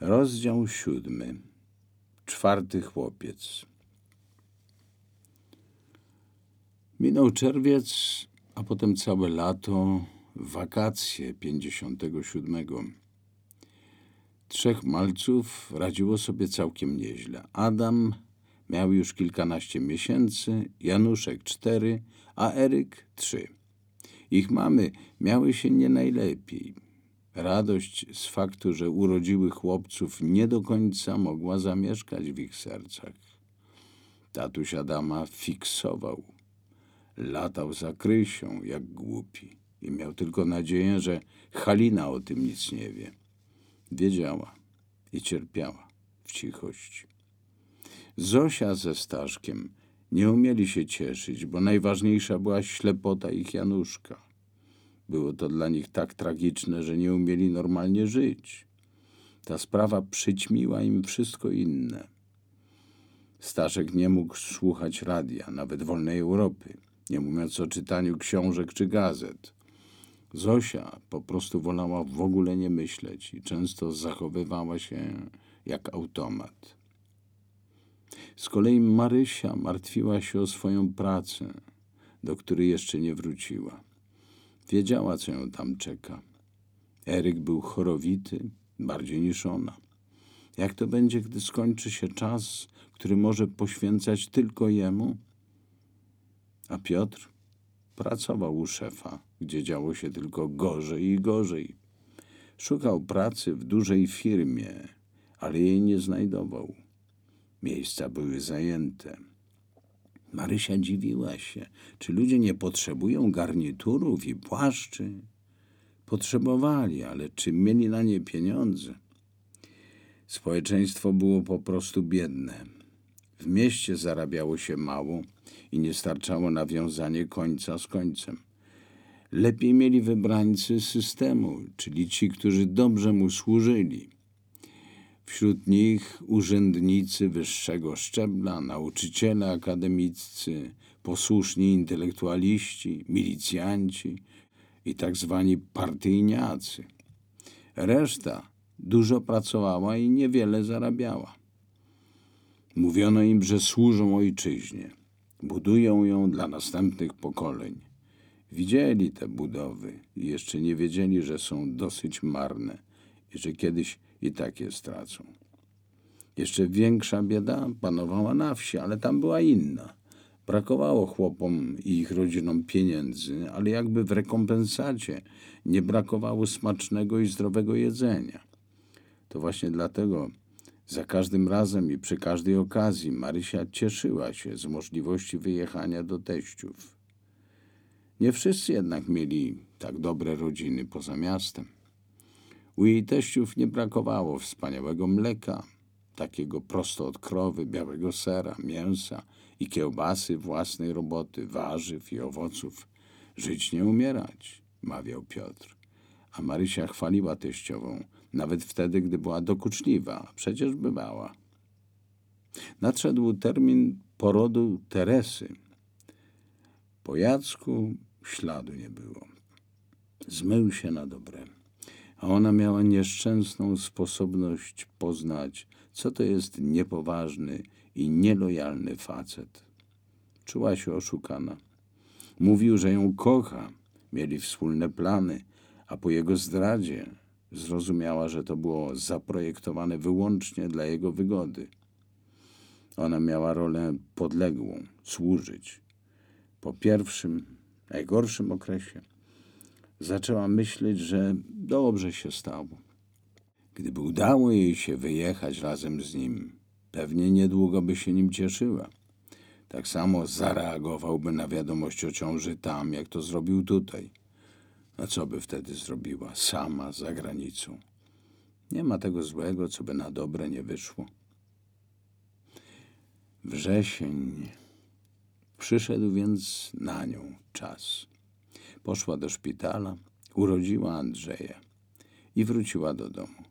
Rozdział siódmy. Czwarty chłopiec. Minął czerwiec, a potem całe lato, wakacje pięćdziesiątego siódmego. Trzech malców radziło sobie całkiem nieźle. Adam miał już kilkanaście miesięcy, Januszek cztery, a Eryk trzy. Ich mamy miały się nie najlepiej. Radość z faktu, że urodziły chłopców, nie do końca mogła zamieszkać w ich sercach. Tatuś Adama fiksował. Latał za Krysią, jak głupi. I miał tylko nadzieję, że Halina o tym nic nie wie. Wiedziała i cierpiała w cichości. Zosia ze Staszkiem nie umieli się cieszyć, bo najważniejsza była ślepota ich Januszka. Było to dla nich tak tragiczne, że nie umieli normalnie żyć. Ta sprawa przyćmiła im wszystko inne. Staszek nie mógł słuchać radia, nawet wolnej Europy, nie mówiąc o czytaniu książek czy gazet. Zosia po prostu wolała w ogóle nie myśleć i często zachowywała się jak automat. Z kolei Marysia martwiła się o swoją pracę, do której jeszcze nie wróciła. Wiedziała, co ją tam czeka. Eryk był chorowity, bardziej niż ona. Jak to będzie, gdy skończy się czas, który może poświęcać tylko jemu? A Piotr pracował u szefa, gdzie działo się tylko gorzej i gorzej. Szukał pracy w dużej firmie, ale jej nie znajdował. Miejsca były zajęte. Marysia dziwiła się, czy ludzie nie potrzebują garniturów i płaszczy. Potrzebowali, ale czy mieli na nie pieniądze? Społeczeństwo było po prostu biedne. W mieście zarabiało się mało i nie starczało na wiązanie końca z końcem. Lepiej mieli wybrańcy systemu, czyli ci, którzy dobrze mu służyli. Wśród nich urzędnicy wyższego szczebla, nauczyciele akademiccy, posłuszni intelektualiści, milicjanci i tak zwani partyjniacy. Reszta dużo pracowała i niewiele zarabiała. Mówiono im, że służą ojczyźnie, budują ją dla następnych pokoleń. Widzieli te budowy i jeszcze nie wiedzieli, że są dosyć marne i że kiedyś i tak je stracą. Jeszcze większa bieda panowała na wsi, ale tam była inna. Brakowało chłopom i ich rodzinom pieniędzy, ale jakby w rekompensacie nie brakowało smacznego i zdrowego jedzenia. To właśnie dlatego za każdym razem i przy każdej okazji Marysia cieszyła się z możliwości wyjechania do teściów. Nie wszyscy jednak mieli tak dobre rodziny poza miastem. U jej teściów nie brakowało wspaniałego mleka, takiego prosto od krowy, białego sera, mięsa i kiełbasy własnej roboty, warzyw i owoców. Żyć nie umierać, mawiał Piotr. A Marysia chwaliła teściową, nawet wtedy, gdy była dokuczliwa, przecież bywała. Nadszedł termin porodu Teresy. Po Jacku śladu nie było. Zmył się na dobre a ona miała nieszczęsną sposobność poznać, co to jest niepoważny i nielojalny facet. Czuła się oszukana. Mówił, że ją kocha, mieli wspólne plany, a po jego zdradzie zrozumiała, że to było zaprojektowane wyłącznie dla jego wygody. Ona miała rolę podległą, służyć. Po pierwszym, najgorszym okresie zaczęła myśleć, że dobrze się stało. Gdyby udało jej się wyjechać razem z nim, pewnie niedługo by się nim cieszyła. Tak samo zareagowałby na wiadomość o ciąży tam, jak to zrobił tutaj. A co by wtedy zrobiła sama za granicą? Nie ma tego złego, co by na dobre nie wyszło. Wrzesień. Przyszedł więc na nią czas. Poszła do szpitala, urodziła Andrzeja i wróciła do domu.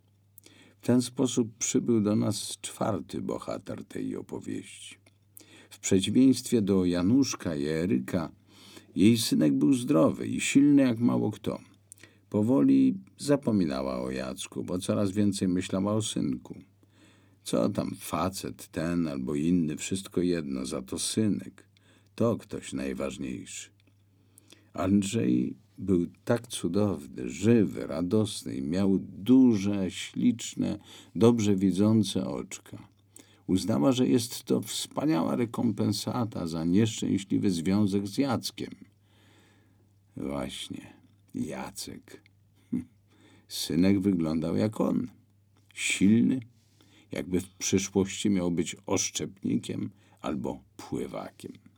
W ten sposób przybył do nas czwarty bohater tej opowieści. W przeciwieństwie do Januszka i Eryka, jej synek był zdrowy i silny jak mało kto. Powoli zapominała o Jacku, bo coraz więcej myślała o synku. Co tam facet, ten albo inny, wszystko jedno, za to synek. To ktoś najważniejszy. Andrzej był tak cudowny, żywy, radosny i miał duże, śliczne, dobrze widzące oczka. Uznała, że jest to wspaniała rekompensata za nieszczęśliwy związek z Jackiem. Właśnie, Jacek. Hm. Synek wyglądał jak on. Silny, jakby w przyszłości miał być oszczepnikiem albo pływakiem.